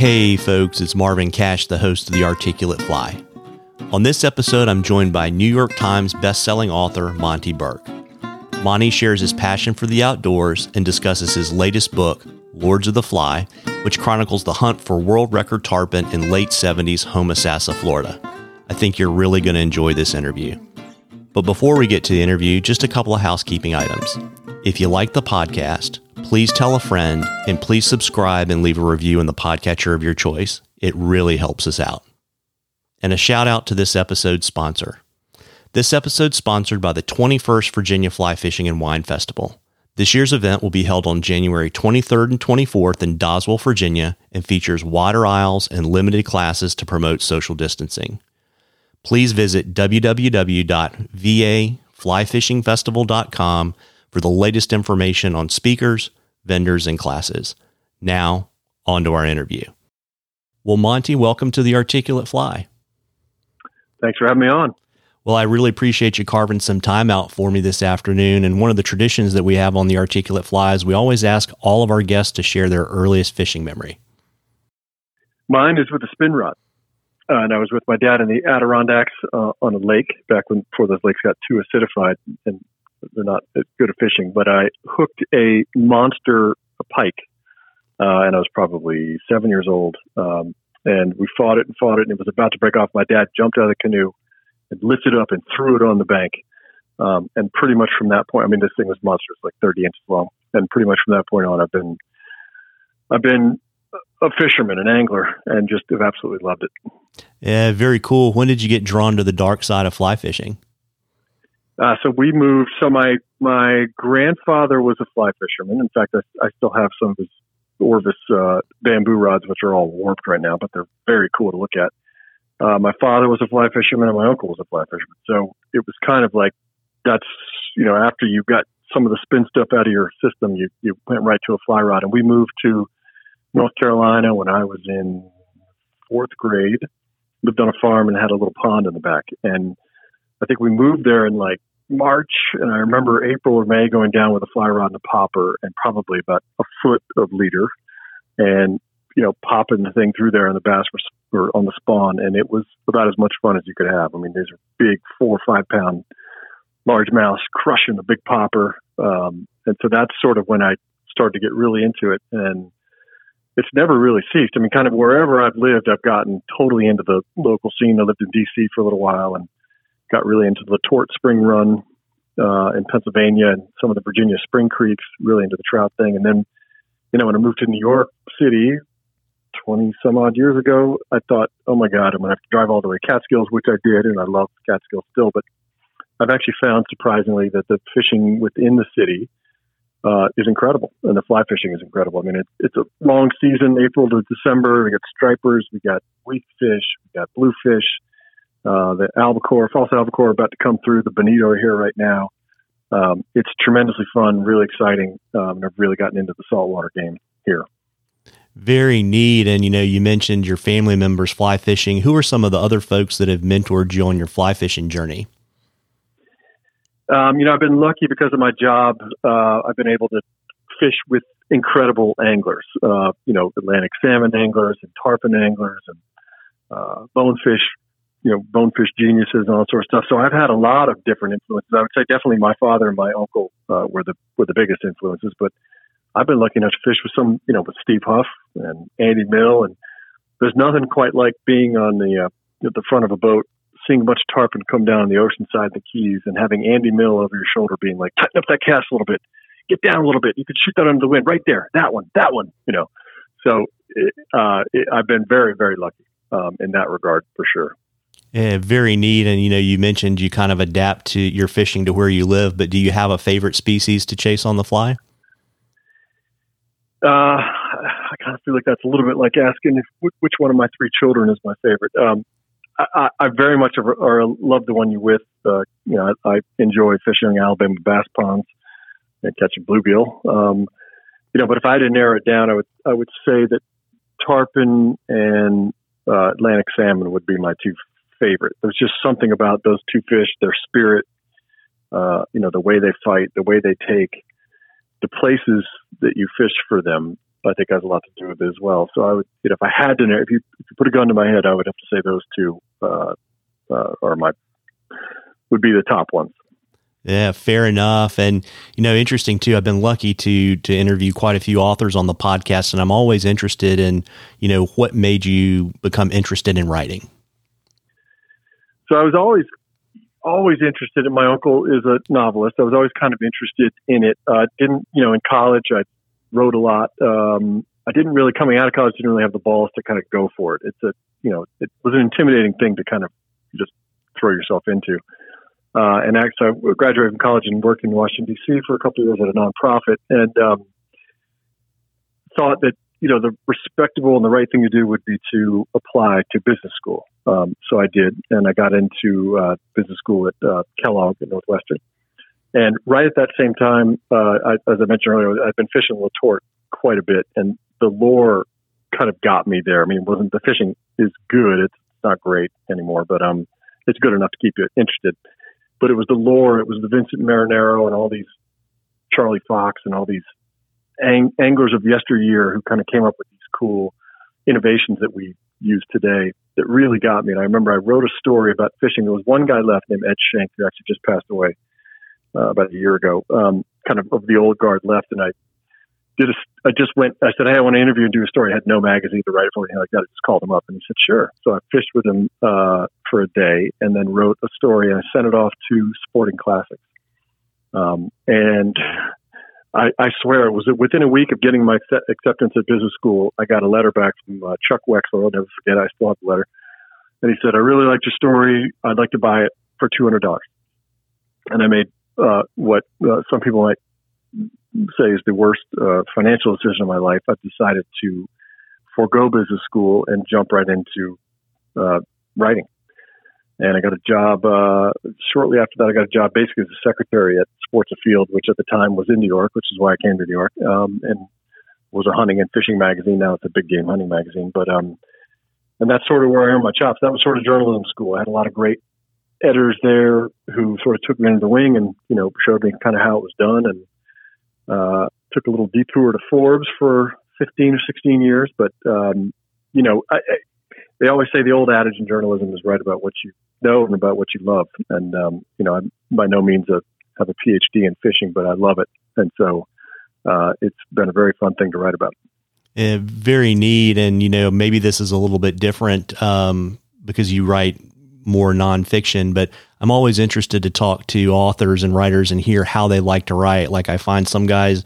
Hey, folks, it's Marvin Cash, the host of The Articulate Fly. On this episode, I'm joined by New York Times bestselling author Monte Burke. Monte shares his passion for the outdoors and discusses his latest book, Lords of the Fly, which chronicles the hunt for world record tarpon in late 70s Homosassa, Florida. I think you're really going to enjoy this interview. But before we get to the interview, just a couple of housekeeping items. If you like the podcast, please tell a friend and please subscribe and leave a review in the podcatcher of your choice. It really helps us out. And a shout out to this episode's sponsor. This episode sponsored by the 21st Virginia Fly Fishing and Wine Festival. This year's event will be held on January 23rd and 24th in Doswell, Virginia, and features water aisles and limited classes to promote social distancing. Please visit www.vaflyfishingfestival.com for the latest information on speakers, vendors, and classes. Now, on to our interview. Well, Monte, welcome to the Articulate Fly. Thanks for having me on. Well, I really appreciate you carving some time out for me this afternoon. And one of the traditions that we have on the Articulate Fly is we always ask all of our guests to share their earliest fishing memory. Mine is with a spin rod. Uh, and I was with my dad in the Adirondacks uh, on a lake back when before those lakes got too acidified and they're not good at fishing. But I hooked a monster pike, uh, and I was probably seven years old. Um, and we fought it and fought it, and it was about to break off. My dad jumped out of the canoe and lifted it up and threw it on the bank. Um, and pretty much from that point, I mean, this thing was monstrous, like 30 inches long. And pretty much from that point on, I've been, I've been a fisherman, an angler, and just have absolutely loved it. Yeah, very cool. When did you get drawn to the dark side of fly fishing? Uh, so we moved. So my my grandfather was a fly fisherman. In fact, I, I still have some of his Orvis uh, bamboo rods, which are all warped right now, but they're very cool to look at. Uh, my father was a fly fisherman, and my uncle was a fly fisherman. So it was kind of like that's you know after you got some of the spin stuff out of your system, you you went right to a fly rod. And we moved to North Carolina when I was in fourth grade. Lived on a farm and had a little pond in the back, and I think we moved there in like March, and I remember April or May going down with a fly rod and a popper and probably about a foot of leader, and you know popping the thing through there, and the bass were on the spawn, and it was about as much fun as you could have. I mean, these are big four or five pound largemouth crushing a big popper, um, and so that's sort of when I started to get really into it, and it's never really ceased. I mean, kind of wherever I've lived, I've gotten totally into the local scene. I lived in D.C. for a little while, and got really into the Tort Spring Run uh, in Pennsylvania and some of the Virginia Spring Creeks, really into the trout thing. And then, you know, when I moved to New York City 20 some odd years ago, I thought, oh my God, I'm going to have to drive all the way to Catskills, which I did, and I love Catskills still. But I've actually found surprisingly that the fishing within the city uh, is incredible, and the fly fishing is incredible. I mean, it, it's a long season, April to December. We got stripers, we got weak fish, we got bluefish, uh, the albacore, false albacore, about to come through. The bonito here right now. Um, it's tremendously fun, really exciting. Um, I've really gotten into the saltwater game here. Very neat. And you know, you mentioned your family members fly fishing. Who are some of the other folks that have mentored you on your fly fishing journey? Um, you know, I've been lucky because of my job. Uh, I've been able to fish with incredible anglers. Uh, you know, Atlantic salmon anglers and tarpon anglers and uh, bonefish you know, bonefish geniuses and all sorts of stuff. So I've had a lot of different influences. I would say definitely my father and my uncle uh, were the were the biggest influences. But I've been lucky enough to fish with some, you know, with Steve Huff and Andy Mill, and there's nothing quite like being on the uh, at the front of a boat, seeing a bunch of tarpon come down the ocean side, of the Keys, and having Andy Mill over your shoulder, being like, tighten up that cast a little bit, get down a little bit. You can shoot that under the wind right there, that one, that one, you know. So uh, it, I've been very, very lucky um, in that regard for sure. Yeah, very neat. And you know, you mentioned you kind of adapt to your fishing to where you live, but do you have a favorite species to chase on the fly? Uh, I kind of feel like that's a little bit like asking if, which one of my three children is my favorite. Um, I, I, very much or love the one you with. Uh, you know, I, I, enjoy fishing Alabama bass ponds and catching bluegill. Um, you know, but if I had to narrow it down, I would I would say that tarpon and uh, Atlantic salmon would be my two favorite. There's just something about those two fish, their spirit, uh, you know, the way they fight, the way they take, the places that you fish for them I think has a lot to do with it as well. So I would, you know, if I had to, if you, if you put a gun to my head, I would have to say those two uh, uh, are my would be the top ones. Yeah, fair enough. And you know, interesting too. I've been lucky to to interview quite a few authors on the podcast, and I'm always interested in you know what made you become interested in writing. So I was always always interested. in My uncle is a novelist. I was always kind of interested in it. Uh, didn't you know in college I wrote a lot. Um, I didn't really coming out of college didn't really have the balls to kind of go for it. It's a you know it was an intimidating thing to kind of just throw yourself into. Uh, and actually, I graduated from college and worked in Washington D.C. for a couple of years at a nonprofit, and um, thought that you know the respectable and the right thing to do would be to apply to business school. Um, so I did, and I got into uh, business school at uh, Kellogg at Northwestern. And right at that same time, uh, I, as I mentioned earlier, I've been fishing Letort quite a bit, and the lore kind of got me there. I mean, wasn't the fishing is good; it's not great anymore, but um, it's good enough to keep you interested but it was the lore. It was the Vincent Marinaro and all these Charlie Fox and all these ang- anglers of yesteryear who kind of came up with these cool innovations that we use today that really got me. And I remember I wrote a story about fishing. There was one guy left named Ed Shenk who actually just passed away uh, about a year ago, um, kind of of the old guard left. And I did a, I just went, I said, Hey, I want to interview and do a story. I had no magazine to write it for, anything like that. I just called him up and he said, sure. So I fished with him, uh, for a day and then wrote a story and I sent it off to Sporting Classics. Um, and I, I, swear it was within a week of getting my acceptance at business school. I got a letter back from uh, Chuck Wechsler. I'll never forget. I still have the letter. And he said, I really liked your story. I'd like to buy it for $200. And I made, uh, what uh, some people might say is the worst uh, financial decision of my life. I decided to forego business school and jump right into uh, writing. And I got a job uh, shortly after that. I got a job basically as a secretary at Sports Afield, which at the time was in New York, which is why I came to New York. Um, and was a hunting and fishing magazine. Now it's a big game hunting magazine. But um, and that's sort of where I earned my chops. That was sort of journalism school. I had a lot of great editors there who sort of took me under the wing and you know showed me kind of how it was done and uh, took a little detour to Forbes for 15 or 16 years. But, um, you know, I, I, they always say the old adage in journalism is write about what you know and about what you love. And, um, you know, I'm by no means a, have a PhD in fishing, but I love it. And so uh, it's been a very fun thing to write about. Uh, very neat. And, you know, maybe this is a little bit different um, because you write more nonfiction, but I'm always interested to talk to authors and writers and hear how they like to write. Like I find some guys,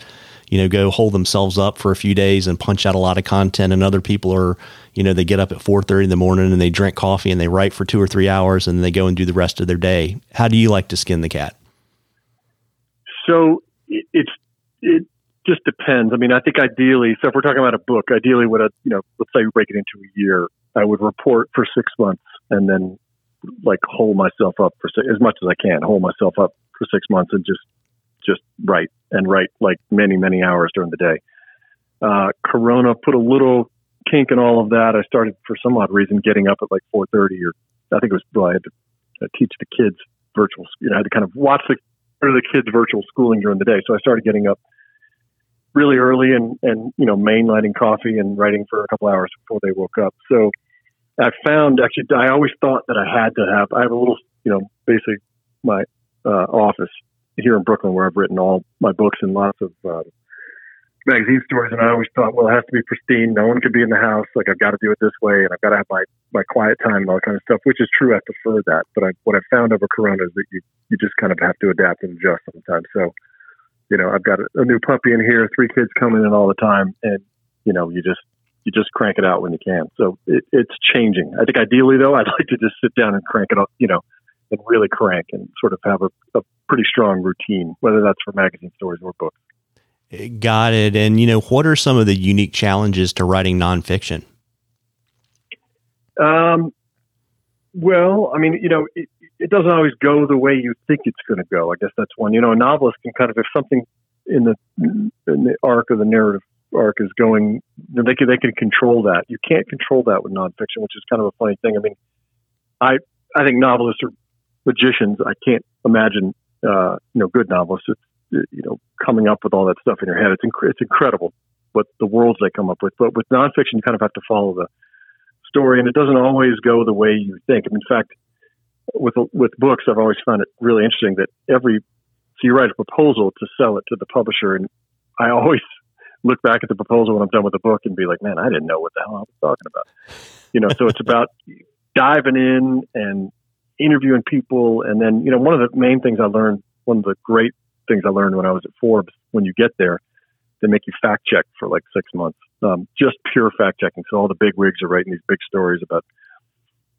you know, go hold themselves up for a few days and punch out a lot of content, and other people are, you know, they get up at 4:30 in the morning and they drink coffee and they write for two or three hours and they go and do the rest of their day. How do you like to skin the cat? So it's it just depends. I mean, I think ideally, so if we're talking about a book, ideally, what a you know, let's say we break it into a year, I would report for six months and then like hold myself up for as much as I can, hold myself up for six months and just just write and write like many many hours during the day. Uh, Corona put a little kink in all of that. I started for some odd reason getting up at like 4:30 or I think it was well, I had to uh, teach the kids virtual. You know, I had to kind of watch the the kids virtual schooling during the day. So I started getting up really early and and you know mainlining coffee and writing for a couple hours before they woke up. So I found actually, I always thought that I had to have, I have a little, you know, basically my uh, office here in Brooklyn where I've written all my books and lots of uh, magazine stories. And I always thought, well, it has to be pristine. No one could be in the house. Like I've got to do it this way, and I've got to have my my quiet time and all that kind of stuff. Which is true. I prefer that. But I, what I've found over Corona is that you you just kind of have to adapt and adjust sometimes. So, you know, I've got a, a new puppy in here, three kids coming in all the time, and you know, you just you just crank it out when you can. So it, it's changing. I think ideally, though, I'd like to just sit down and crank it up, you know, and really crank and sort of have a, a pretty strong routine, whether that's for magazine stories or books. Got it. And, you know, what are some of the unique challenges to writing nonfiction? Um, well, I mean, you know, it, it doesn't always go the way you think it's going to go. I guess that's one. You know, a novelist can kind of, if something in the in the arc of the narrative arc is going, they can they can control that. You can't control that with nonfiction, which is kind of a funny thing. I mean, I I think novelists are magicians. I can't imagine uh, you know good novelists. You know coming up with all that stuff in your head. It's inc- it's incredible what the worlds they come up with. But with nonfiction, you kind of have to follow the story, and it doesn't always go the way you think. And in fact, with with books, I've always found it really interesting that every so you write a proposal to sell it to the publisher, and I always look back at the proposal when I'm done with the book and be like, man, I didn't know what the hell I was talking about. You know, so it's about diving in and interviewing people, and then you know, one of the main things I learned, one of the great things I learned when I was at Forbes, when you get there, they make you fact check for like six months, um, just pure fact checking. So all the big wigs are writing these big stories about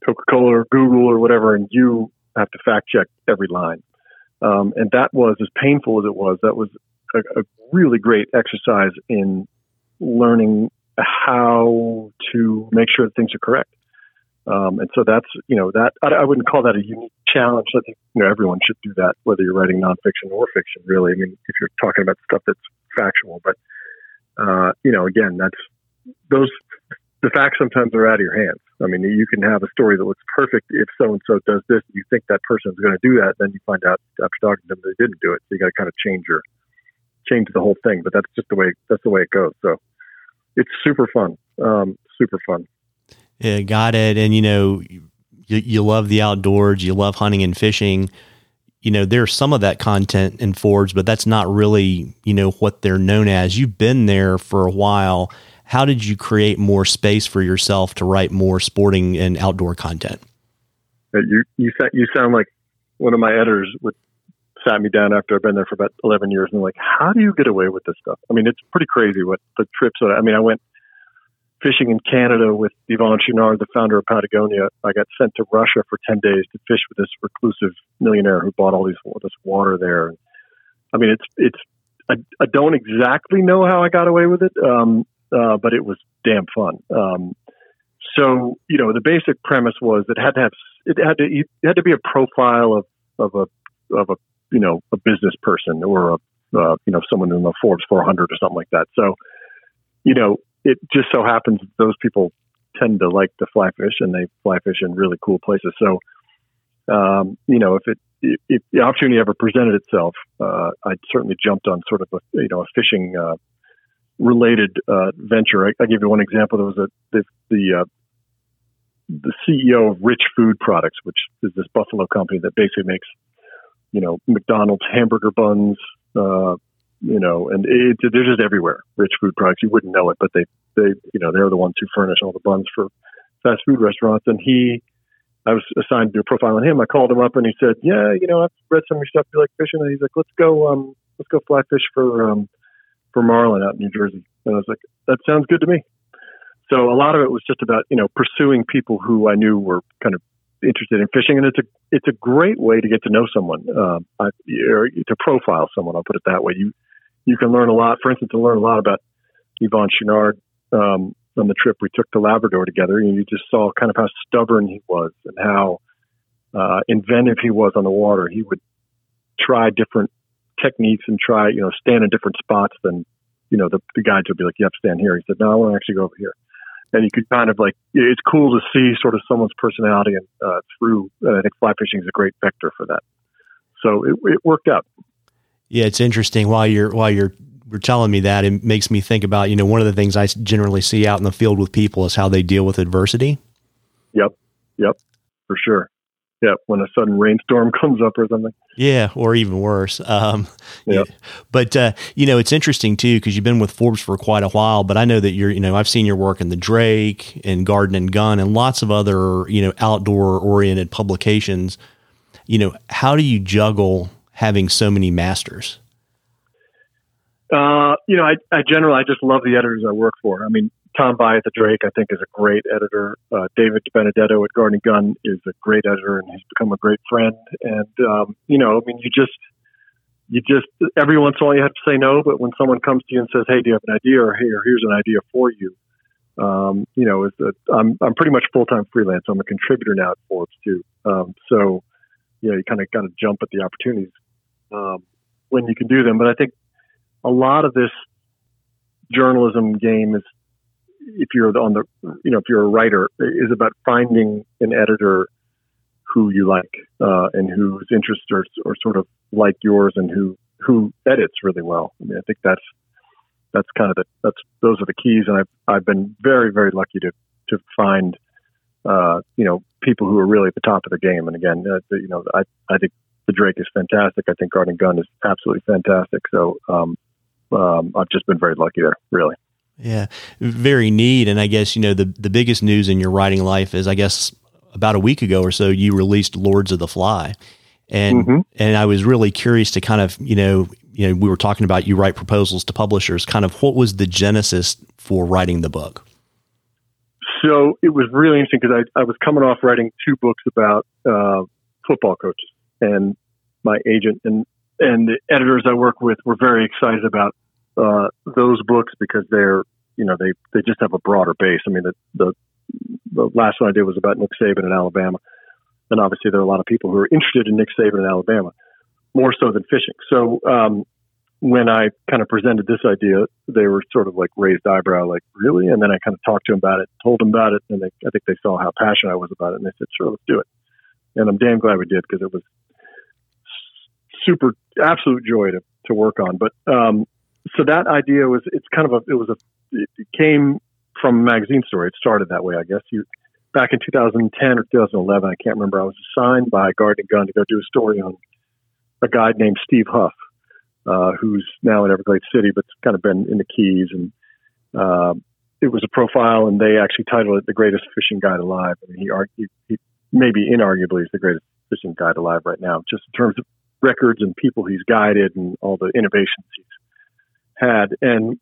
Coca Cola or Google or whatever, and you have to fact check every line. Um, and that was as painful as it was. That was a, a really great exercise in learning how to make sure that things are correct. Um, and so that's, you know, that I, I, wouldn't call that a unique challenge. I think, you know, everyone should do that, whether you're writing nonfiction or fiction, really. I mean, if you're talking about stuff that's factual, but, uh, you know, again, that's those, the facts sometimes are out of your hands. I mean, you can have a story that looks perfect if so and so does this. You think that person's going to do that, then you find out after talking to them they didn't do it. So you got to kind of change your change the whole thing. But that's just the way that's the way it goes. So it's super fun, um, super fun. Yeah, got it. And you know, you, you love the outdoors, you love hunting and fishing. You know, there's some of that content in Forbes, but that's not really you know what they're known as. You've been there for a while how did you create more space for yourself to write more sporting and outdoor content? Uh, you you you sound like one of my editors would sat me down after I've been there for about 11 years and like, how do you get away with this stuff? I mean, it's pretty crazy what the trips. Are. I mean, I went fishing in Canada with Yvon Chouinard, the founder of Patagonia. I got sent to Russia for 10 days to fish with this reclusive millionaire who bought all these this water there. I mean, it's it's I, I don't exactly know how I got away with it. Um, uh, but it was damn fun. Um, so you know, the basic premise was it had to have it had to it had to be a profile of of a of a you know a business person or a uh, you know someone in the Forbes 400 or something like that. So you know, it just so happens those people tend to like to fly fish and they fly fish in really cool places. So um, you know, if it if the opportunity ever presented itself, uh, I certainly jumped on sort of a you know a fishing uh, related uh, venture. I, I give you one example. There was a the the, uh, the CEO of Rich Food Products, which is this Buffalo company that basically makes you know McDonald's hamburger buns. You know, and it, they're just everywhere. Rich Food Products. You wouldn't know it, but they they you know they're the ones who furnish all the buns for fast food restaurants. And he, I was assigned to do a profile on him. I called him up and he said, "Yeah, you know, I've read some of your stuff. You like fishing?" And he's like, "Let's go, um, let's go fly fish for um, for Marlin out in New Jersey. And I was like, that sounds good to me. So a lot of it was just about, you know, pursuing people who I knew were kind of interested in fishing. And it's a, it's a great way to get to know someone, I, or to profile someone. I'll put it that way. You, you can learn a lot, for instance, to learn a lot about Yvon Chouinard, um, on the trip we took to Labrador together. And you just saw kind of how stubborn he was and how, uh, inventive he was on the water. He would try different techniques and try, you know, stand in different spots than, you know, the, the guides would be like, to stand here. He said, no, I want to actually go over here. And you could kind of like, it's cool to see sort of someone's personality and uh, through, uh, I think fly fishing is a great vector for that. So it, it worked out. Yeah, it's interesting. While you're while you're you're telling me that, it makes me think about you know one of the things I generally see out in the field with people is how they deal with adversity. Yep, yep, for sure yeah, when a sudden rainstorm comes up or something. Yeah, or even worse. Um, yeah. But uh, you know, it's interesting too because you've been with Forbes for quite a while. But I know that you're, you know, I've seen your work in the Drake and Garden and Gun and lots of other, you know, outdoor oriented publications. You know, how do you juggle having so many masters? Uh, you know, I, I generally I just love the editors I work for. I mean, Tom Bie at Drake, I think, is a great editor. Uh, David Benedetto at Garden Gun is a great editor, and he's become a great friend. And um, you know, I mean, you just, you just every once in a while you have to say no, but when someone comes to you and says, "Hey, do you have an idea?" or "Hey, or here's an idea for you," um, you know, is that I'm I'm pretty much full time freelance. I'm a contributor now at Forbes too. Um, so, you know, you kind of got to jump at the opportunities um, when you can do them. But I think a lot of this journalism game is if you're on the, you know, if you're a writer, is about finding an editor who you like uh, and whose interests are, are sort of like yours and who who edits really well. I mean, I think that's that's kind of the that's those are the keys, and I've I've been very very lucky to to find uh, you know people who are really at the top of the game. And again, uh, you know, I I think the Drake is fantastic. I think Garden Gun is absolutely fantastic. So um, um, I've just been very lucky there, really. Yeah, very neat. And I guess you know the the biggest news in your writing life is I guess about a week ago or so you released Lords of the Fly, and mm-hmm. and I was really curious to kind of you know you know we were talking about you write proposals to publishers. Kind of what was the genesis for writing the book? So it was really interesting because I, I was coming off writing two books about uh, football coaches, and my agent and and the editors I work with were very excited about uh, those books because they're you know they they just have a broader base. I mean the the the last one I did was about Nick Saban in Alabama, and obviously there are a lot of people who are interested in Nick Saban in Alabama more so than fishing. So um, when I kind of presented this idea, they were sort of like raised eyebrow, like really. And then I kind of talked to them about it, told them about it, and they, I think they saw how passionate I was about it, and they said, "Sure, let's do it." And I'm damn glad we did because it was super, absolute joy to to work on. But um, so that idea was it's kind of a it was a it came from a magazine story. It started that way, I guess. You back in 2010 or 2011, I can't remember. I was assigned by Garden Gun to go do a story on a guy named Steve Huff, uh, who's now in Everglades City, but's kind of been in the Keys. And uh, it was a profile, and they actually titled it "The Greatest Fishing Guide Alive." I mean, he, argued, he maybe inarguably is the greatest fishing guide alive right now, just in terms of records and people he's guided and all the innovations he's had. And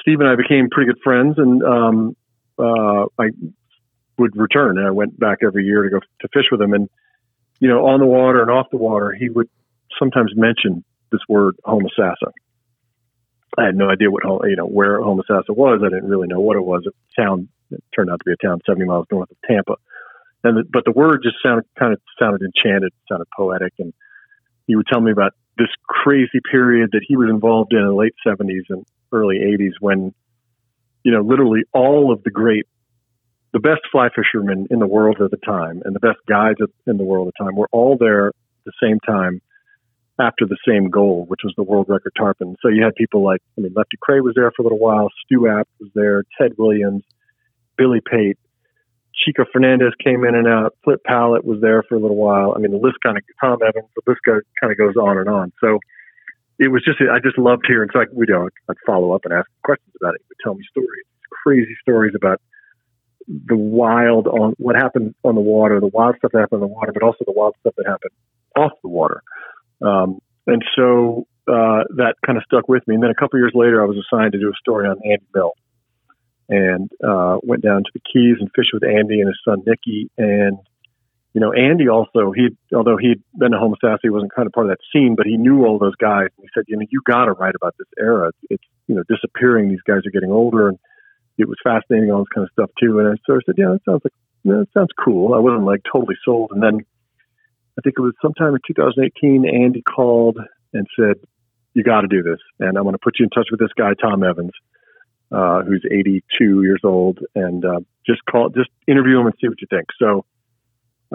Steve and I became pretty good friends, and um, uh, I would return, and I went back every year to go to fish with him. And you know, on the water and off the water, he would sometimes mention this word Home Homosassa. I had no idea what you know where Homosassa was. I didn't really know what it was. A town it turned out to be a town 70 miles north of Tampa, and the, but the word just sounded kind of sounded enchanted, sounded poetic, and he would tell me about this crazy period that he was involved in in the late 70s and early 80s when, you know, literally all of the great, the best fly fishermen in the world at the time and the best guides in the world at the time were all there at the same time after the same goal, which was the world record tarpon. So you had people like, I mean, Lefty Kreh was there for a little while, Stu Apte was there, Ted Williams, Billy Pate, Chico Fernandez came in and out. Flip Pallot was there for a little while. I mean, the list kind of Tom Evans. The list kind of goes on and on. So it was just I just loved hearing. So I, we do. I'd follow up and ask questions about it. He would tell me stories, crazy stories about the wild on what happened on the water, the wild stuff that happened on the water, but also the wild stuff that happened off the water. Um, and so uh, that kind of stuck with me. And then a couple years later, I was assigned to do a story on Andy Mill and uh, went down to the Keys and fished with Andy and his son Nicky. And you know, Andy also he although he'd been a Homosassa, he wasn't kind of part of that scene, but he knew all those guys. And he said, you know, you got to write about this era. It's, you know disappearing. These guys are getting older, and it was fascinating all this kind of stuff too. And I said, yeah, that sounds like that sounds cool. I wasn't like totally sold. And then I think it was sometime in 2018, Andy called and said, you got to do this, and I'm going to put you in touch with this guy, Tom Evans uh, who's 82 years old, and uh, just call, just interview him and see what you think. So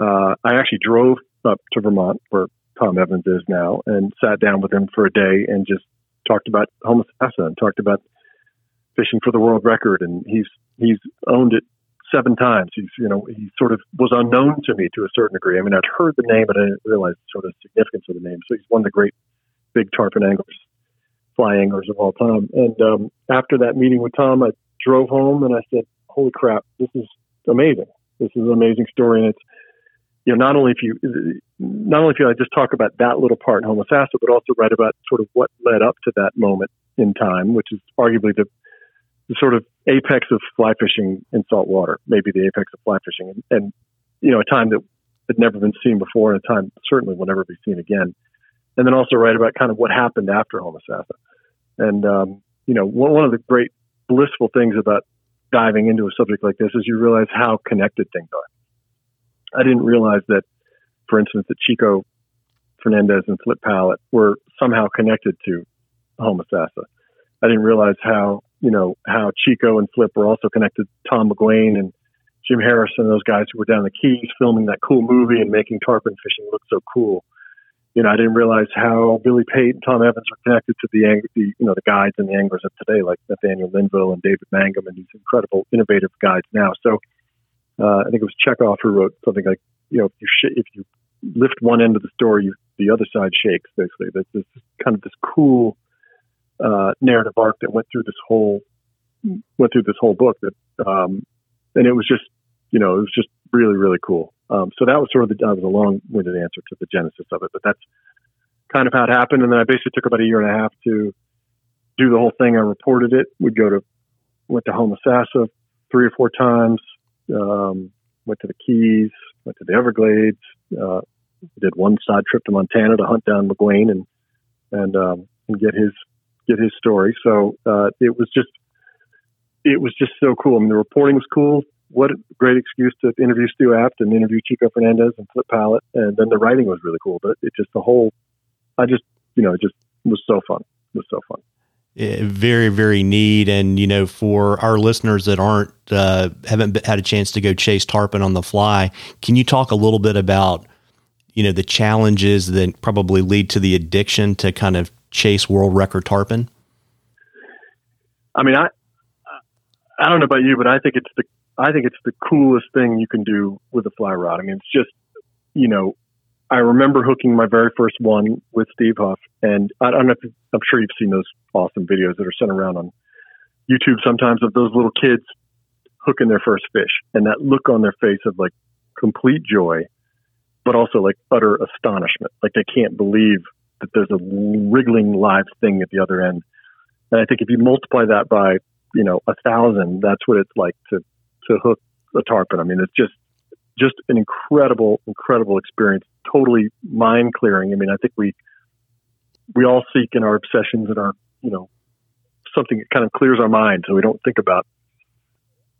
uh, I actually drove up to Vermont, where Tom Evans is now, and sat down with him for a day and just talked about Homosassa and talked about fishing for the world record. And he's he's owned it seven times. He's you know he sort of was unknown to me to a certain degree. I mean I'd heard the name, but I didn't realize the sort of significance of the name. So he's one of the great big tarpon anglers fly anglers of all time. And um, after that meeting with Tom, I drove home and I said, "Holy crap, this is amazing! This is an amazing story." And it's you know not only if you not only if you I just talk about that little part in Homosassa, but also write about sort of what led up to that moment in time, which is arguably the, the sort of apex of fly fishing in salt water, maybe the apex of fly fishing, and, and you know a time that had never been seen before, and a time certainly will never be seen again and then also write about kind of what happened after Homosassa. And um, you know, one, of the great blissful things about diving into a subject like this is you realize how connected things are. I didn't realize that, for instance, that Chico Fernandez and Flip Pallot were somehow connected to Homosassa. I didn't realize how you know how Chico and Flip were also connected to Tom McGuane and Jim Harrison, those guys who were down the Keys filming that cool movie and making tarpon fishing look so cool you know, I didn't realize how Billy Pate and Tom Evans were connected to the, ang- the you know the guides and the anglers of today, like Nathaniel Linville and David Mangum and these incredible, innovative guides now. So uh, I think it was Chekhov who wrote something like, you know, if you sh- if you lift one end of the story, you, the other side shakes. Basically, there's this kind of this cool uh, narrative arc that went through this whole went through this whole book that um, and it was just you know it was just really really cool um, so that was sort of the was a long-winded answer to the genesis of it but that's kind of how it happened and then i basically took about a year and a half to do the whole thing i reported it would go to went to homosassa three or four times um, went to the keys went to the everglades uh, did one side trip to montana to hunt down mcguane and and um, and get his get his story so uh, it was just it was just so cool. I mean, the reporting was cool. What a great excuse to interview Stu Apte and interview Chico Fernandez and Flip Pallot. And then the writing was really cool. But it just, the whole, I just, you know, it just was so fun. It was so fun. Yeah, very, very neat. And, you know, for our listeners that aren't, uh, haven't had a chance to go chase tarpon on the fly, can you talk a little bit about, you know, the challenges that probably lead to the addiction to kind of chase world record tarpon? I mean, I, I don't know about you, but I think it's the I think it's the coolest thing you can do with a fly rod. I mean, it's just you know, I remember hooking my very first one with Steve Huff, and I don't know if I'm sure you've seen those awesome videos that are sent around on YouTube sometimes of those little kids hooking their first fish, and that look on their face of like complete joy, but also like utter astonishment, like they can't believe that there's a wriggling live thing at the other end. And I think if you multiply that by you know a thousand, that's what it's like to to hook a tarpon. I mean, it's just just an incredible, incredible experience. Totally mind clearing. I mean, I think we we all seek in our obsessions and our you know something that kind of clears our mind, so we don't think about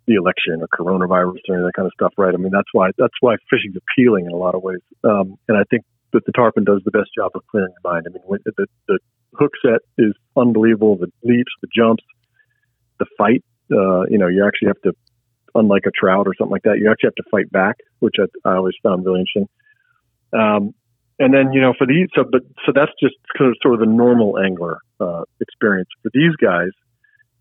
the election or coronavirus or any of that kind of stuff, right? I mean, that's why that's why fishing's appealing in a lot of ways, um, and I think that the tarpon does the best job of clearing your mind. I mean, the, the hook set is unbelievable. The leaps, the jumps, the fight. Uh, you know, you actually have to, unlike a trout or something like that, you actually have to fight back, which I, I always found really interesting. Um, and then you know, for these, so but so that's just kind of sort of the normal angler uh, experience for these guys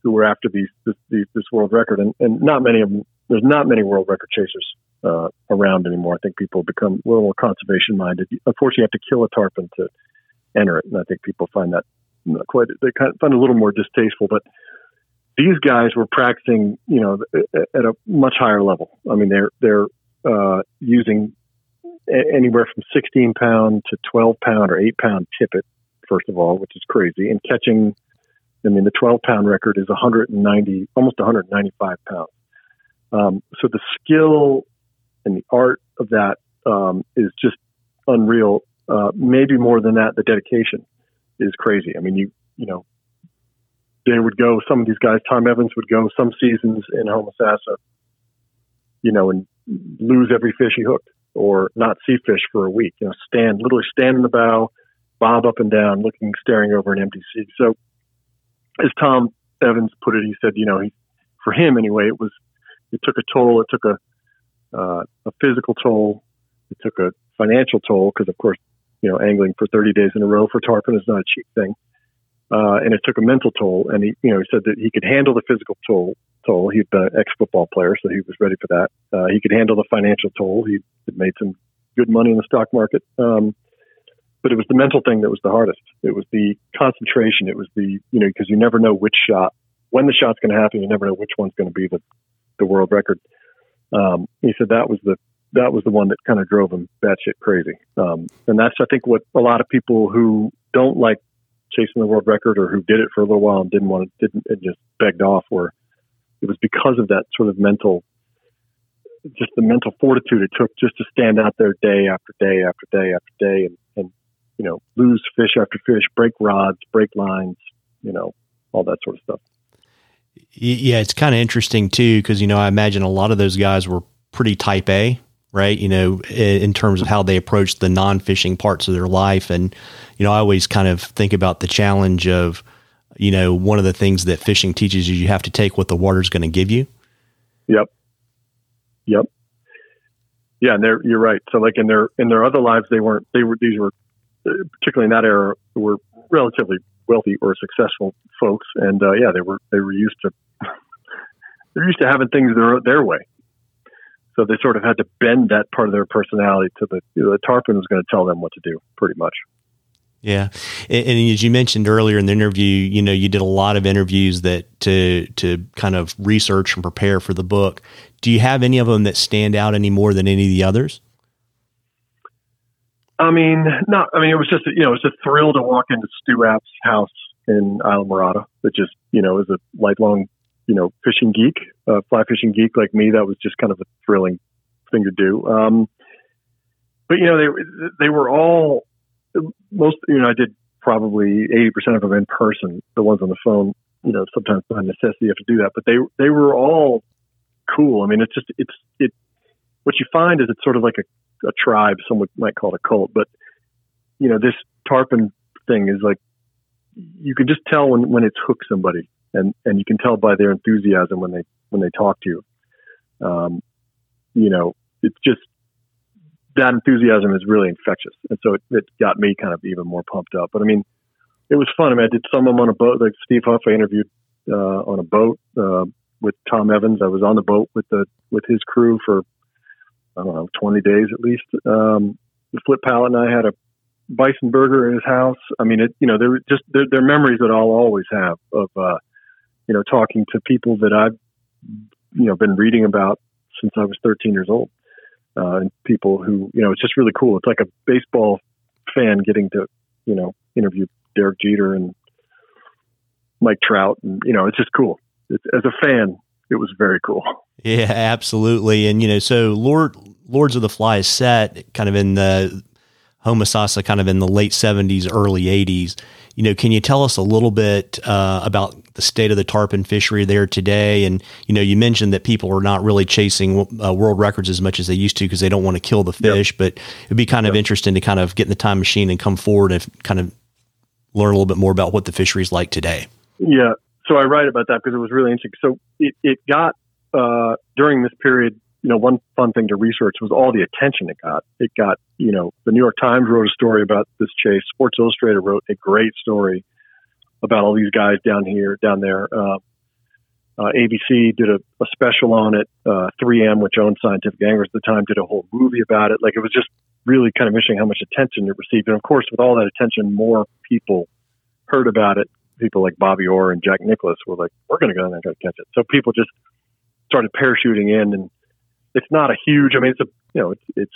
who were after these this, these, this world record, and, and not many of them. There's not many world record chasers uh, around anymore. I think people become a little more conservation minded. Unfortunately, you have to kill a tarpon to enter it, and I think people find that quite they kind of find it a little more distasteful. But these guys were practicing, you know, at a much higher level. I mean, they're they're uh, using anywhere from 16 pound to 12 pound or 8 pound tippet, first of all, which is crazy, and catching. I mean, the 12 pound record is 190, almost 195 pounds. Um, so the skill and the art of that um, is just unreal. Uh, maybe more than that, the dedication is crazy. I mean, you you know, they would go. Some of these guys, Tom Evans would go some seasons in Homosassa, you know, and lose every fish he hooked, or not see fish for a week. You know, stand literally stand in the bow, bob up and down, looking, staring over an empty sea. So, as Tom Evans put it, he said, you know, he, for him anyway, it was it took a toll. It took a uh, a physical toll. It took a financial toll because, of course, you know, angling for 30 days in a row for tarpon is not a cheap thing uh, and it took a mental toll. And he, you know, he said that he could handle the physical toll. Toll. He'd been an ex-football player, so he was ready for that. Uh, he could handle the financial toll. He had made some good money in the stock market. Um, but it was the mental thing that was the hardest. It was the concentration. It was the, you know, because you never know which shot, when the shot's going to happen. You never know which one's going to be the, the world record. Um, he said that was the that was the one that kind of drove him batshit crazy. Um, and that's I think what a lot of people who don't like chasing the world record or who did it for a little while and didn't want to, didn't, and just begged off where it was because of that sort of mental, just the mental fortitude it took just to stand out there day after day after day after day and, and you know, lose fish after fish, break rods, break lines, you know, all that sort of stuff. Yeah, it's kind of interesting too, because, you know, I imagine a lot of those guys were pretty type A, right? You know, in terms of how they approach the non fishing parts of their life. And, you know, I always kind of think about the challenge of, you know, one of the things that fishing teaches you, you have to take what the water's going to give you. Yep. Yep. Yeah, and they're, you're right. So like in their in their other lives, they weren't. They were these were particularly in that era, were relatively wealthy or successful folks, and uh, yeah, they were they were used to they're used to having things their their way. So they sort of had to bend that part of their personality to the the tarpon was going to tell them what to do, pretty much. Yeah, and, and, as you mentioned earlier in the interview, you know, you did a lot of interviews that to to kind of research and prepare for the book. Do you have any of them that stand out any more than any of the others? I mean, not. I mean, it was just you know, it was a thrill to walk into Stu Apte's house in Islamorada, that just you know is a lifelong you know fishing geek, uh, fly fishing geek like me. That was just kind of a thrilling thing to do. Um, but you know, they they were all most, you know, I did probably 80% of them in person. The ones on the phone, you know, sometimes by necessity you have to do that, but they, they were all cool. I mean, it's just, it's, it, what you find is it's sort of like a, a tribe. Someone might call it a cult, but you know, this tarpon thing is like, you can just tell when, when it's hooked somebody and, and you can tell by their enthusiasm when they, when they talk to you. Um, you know, it's just, that enthusiasm is really infectious, and so it, it, got me kind of even more pumped up. But I mean, it was fun. I mean, I did some of them on a boat. Like Steve Huff, I interviewed uh, on a boat uh, with Tom Evans. I was on the boat with the with his crew for I don't know twenty days at least. Um, Flip Pallot and I had a bison burger in his house. I mean, it you know they're just they're, they're memories that I'll always have of uh, you know talking to people that I've you know been reading about since I was 13 years old uh, and people who you know it's just really cool. It's like a baseball fan getting to you know interview Derek Jeter and Mike Trout, and you know it's just cool. It's, as a fan, it was very cool. Yeah, absolutely. And you know, so Lord Lords of the Fly is set kind of in the Homosassa, kind of in the late seventies, early eighties. You know, can you tell us a little bit uh, about the state of the tarpon fishery there today? And you know, you mentioned that people are not really chasing uh, world records as much as they used to because they don't want to kill the fish. Yep. But it'd be kind yep. of interesting to kind of get in the time machine and come forward and kind of learn a little bit more about what the fishery is like today. Yeah. So I write about that because it was really interesting. So it, it got uh, during this period you know, one fun thing to research was all the attention it got. It got, you know, the New York Times wrote a story about this chase. Sports Illustrated wrote a great story about all these guys down here, down there. Uh, uh, ABC did a, a, special on it. Uh, 3M, which owned Scientific Anglers at the time, did a whole movie about it. Like it was just really kind of interesting how much attention it received. And of course, with all that attention, more people heard about it. People like Bobby Orr and Jack Nicklaus were like, "We're going to go down there and try to catch it." So people just started parachuting in and it's not a huge. I mean, it's a you know it's it's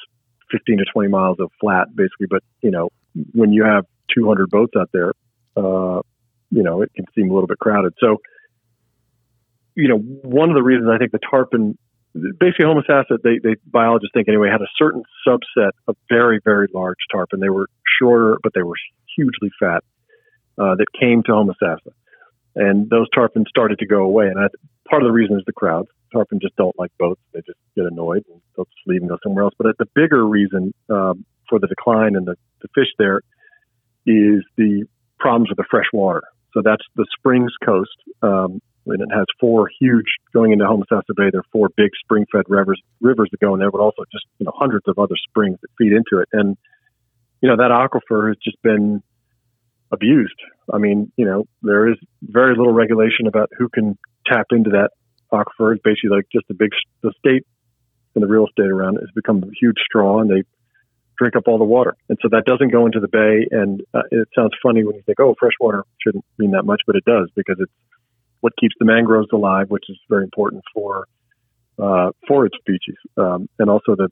15 to 20 miles of flat basically, but you know when you have 200 boats out there, uh, you know it can seem a little bit crowded. So you know one of the reasons I think the tarpon basically homosassa they, they biologists think anyway had a certain subset of very very large tarpon they were shorter but they were hugely fat uh, that came to Homo homosassa and those tarpon started to go away and I, part of the reason is the crowds tarpon just don't like boats. They just get annoyed and they'll just leave and go somewhere else. But the bigger reason um, for the decline in the, the fish there is the problems with the fresh water. So that's the Springs Coast, um, and it has four huge going into Homosassa Bay. There are four big spring-fed rivers rivers that go in there, but also just you know hundreds of other springs that feed into it. And you know that aquifer has just been abused. I mean, you know, there is very little regulation about who can tap into that aquifer is basically like just a big the state and the real estate around it has become a huge straw, and they drink up all the water, and so that doesn't go into the bay. And uh, it sounds funny when you think, oh, fresh water shouldn't mean that much, but it does because it's what keeps the mangroves alive, which is very important for uh, forage species, um, and also the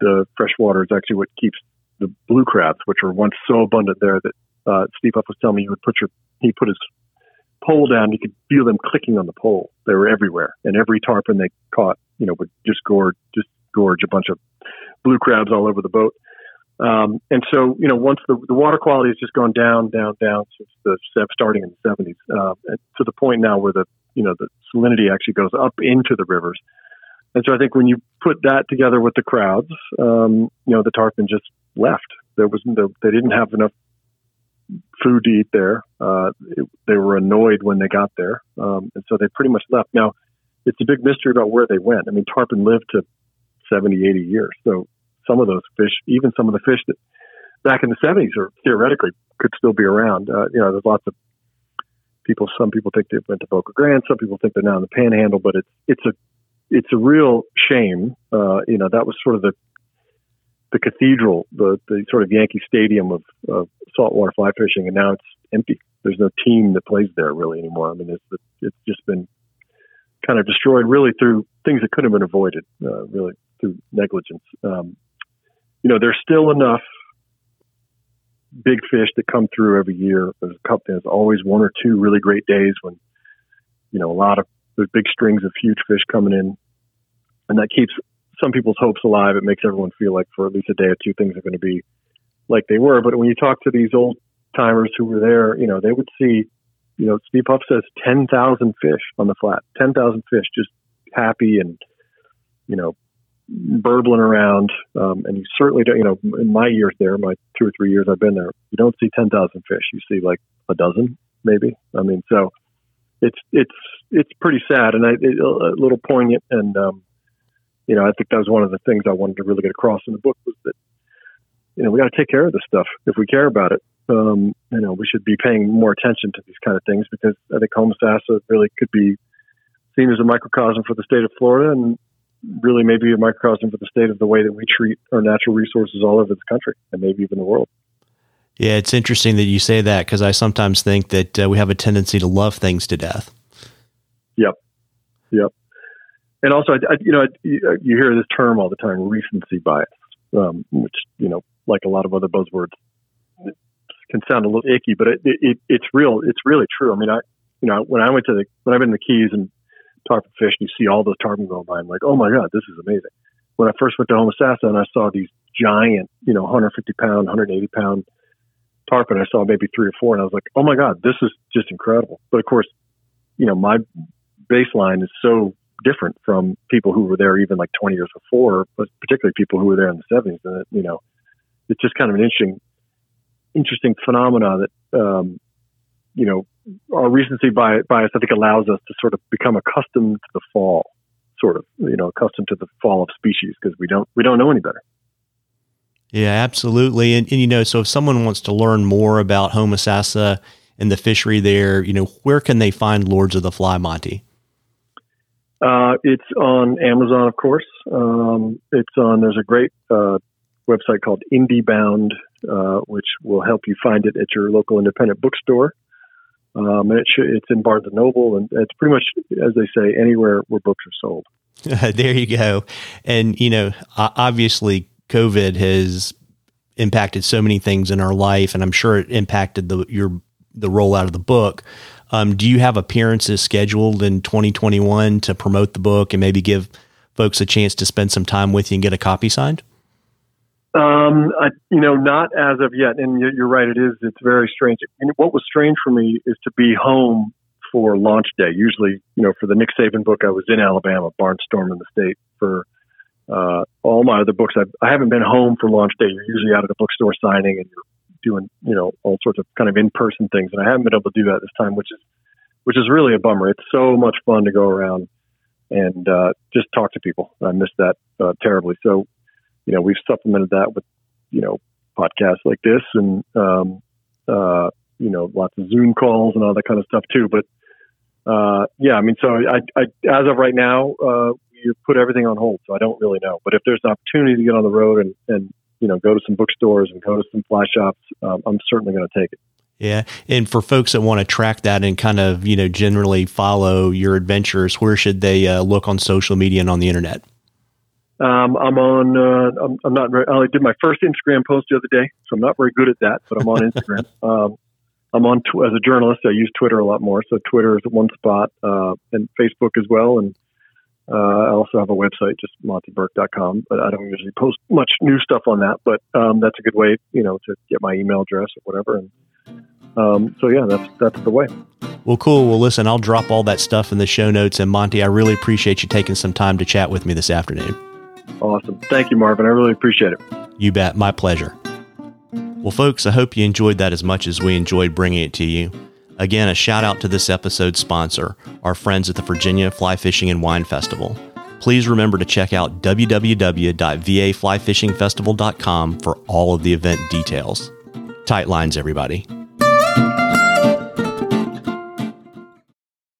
the fresh water is actually what keeps the blue crabs, which were once so abundant there that uh, Steve Huff was telling me you would put your he put his pole down, you could feel them clicking on the pole. They were everywhere, and every tarpon they caught, you know, would just gorge, just gorge a bunch of blue crabs all over the boat. Um, and so, you know, once the, the water quality has just gone down, down, down since the starting in the 70s, uh, to the point now where the, you know, the salinity actually goes up into the rivers. And so I think when you put that together with the crowds, um, you know, the tarpon just left. There was they didn't have enough food to eat there. Uh, it, they were annoyed when they got there, um, and so they pretty much left. Now, it's a big mystery about where they went. I mean, tarpon lived to 70, 80 years, so some of those fish, even some of the fish that back in the 70s or theoretically could still be around. Uh, you know, there's lots of people. Some people think they went to Boca Grande. Some people think they're now in the Panhandle. But it's it's a it's a real shame. Uh, you know, that was sort of the the cathedral, the the sort of Yankee Stadium of, of saltwater fly fishing, and now it's empty. There's no team that plays there really anymore. I mean, it's it's just been kind of destroyed really through things that could have been avoided, uh, really through negligence. Um, you know, there's still enough big fish that come through every year. There's a couple, there's always one or two really great days when, you know, a lot of there's big strings of huge fish coming in, and that keeps some people's hopes alive. It makes everyone feel like for at least a day or two things are going to be like they were. But when you talk to these old timers who were there, you know, they would see, you know, Steve Huff says 10,000 fish on the flat, 10,000 fish just happy and, you know, burbling around. Um, and you certainly don't, you know, in my years there, my two or three years I've been there, you don't see 10,000 fish. You see like a dozen, maybe. I mean, so it's, it's, it's pretty sad and I, it, a little poignant. And, um, you know, I think that was one of the things I wanted to really get across in the book was that, you know, we got to take care of this stuff if we care about it. Um, you know, we should be paying more attention to these kind of things because I think Homosassa really could be seen as a microcosm for the state of Florida and really maybe a microcosm for the state of the way that we treat our natural resources all over the country and maybe even the world. Yeah, it's interesting that you say that because I sometimes think that uh, we have a tendency to love things to death. Yep. Yep. And also, you know, you, hear this term all the time, recency bias, um, which, you know, like a lot of other buzzwords, can sound a little icky, but it, it, it's real. It's really true. I mean, I, you know, when I went to the, when I've been in the Keys and tarpon fish, you see all those tarpon going by. I'm like, oh my god, this is amazing. When I first went to Homosassa and I saw these giant, you know, 150 pound, 180 pound tarpon, I saw maybe three or four, and I was like, oh my god, this is just incredible. But of course, you know, my baseline is so different from people who were there even like 20 years before, but particularly people who were there in the 70s. And you know, it's just kind of an interesting, interesting phenomena that um, you know our recency bias, I think, allows us to sort of become accustomed to the fall, sort of, you know, accustomed to the fall of species because we don't we don't know any better. Yeah, absolutely. And, and you know, so if someone wants to learn more about Homosassa and the fishery there, you know, where can they find Lords of the Fly, Monte? Uh, it's on Amazon, of course. Um, it's on. There's a great uh, website called IndieBound, uh, which will help you find it at your local independent bookstore. Um, and it should, it's in Barnes and Noble, and it's pretty much, as they say, anywhere where books are sold. there you go. And you know, obviously, COVID has impacted so many things in our life, and I'm sure it impacted the your the rollout of the book. Um, do you have appearances scheduled in 2021 to promote the book and maybe give folks a chance to spend some time with you and get a copy signed? Um, I, you know, not as of yet. And you're, right; it is. It's very strange. And what was strange for me is to be home for launch day. Usually, you know, for the Nick Saban book, I was in Alabama, barnstorming the state. For uh, all my other books, I've, I haven't been home for launch day. You're usually out at a bookstore signing, and you're doing, you know, all sorts of kind of in-person things. And I haven't been able to do that this time, which is, which is really a bummer. It's so much fun to go around and uh, just talk to people. I miss that uh, terribly. So you know, we've supplemented that with, you know, podcasts like this and, um, uh, you know, lots of Zoom calls and all that kind of stuff too. But, uh, yeah, I mean, so I, I, as of right now, uh, we put everything on hold. So I don't really know, but if there's an opportunity to get on the road and, and, you know, go to some bookstores and go to some fly shops, um, I'm certainly going to take it. Yeah. And for folks that want to track that and kind of, you know, generally follow your adventures, where should they uh, look on social media and on the internet? Um, I'm on. Uh, I'm, I'm, not. Very, I did my first Instagram post the other day, so I'm not very good at that. But I'm on Instagram. um, I'm on tw- as a journalist. I use Twitter a lot more, so Twitter is one spot, uh, and Facebook as well. And uh, I also have a website, just monteburke.com. But I don't usually post much new stuff on that. But um, that's a good way, you know, to get my email address or whatever. And um, so yeah, that's that's the way. Well, cool. Well, listen, I'll drop all that stuff in the show notes. And Monte, I really appreciate you taking some time to chat with me this afternoon. Awesome. Thank you, Marvin. I really appreciate it. You bet. My pleasure. Well, folks, I hope you enjoyed that as much as we enjoyed bringing it to you. Again, a shout out to this episode's sponsor, our friends at the Virginia Fly Fishing and Wine Festival. Please remember to check out www.vaflyfishingfestival.com for all of the event details. Tight lines, everybody.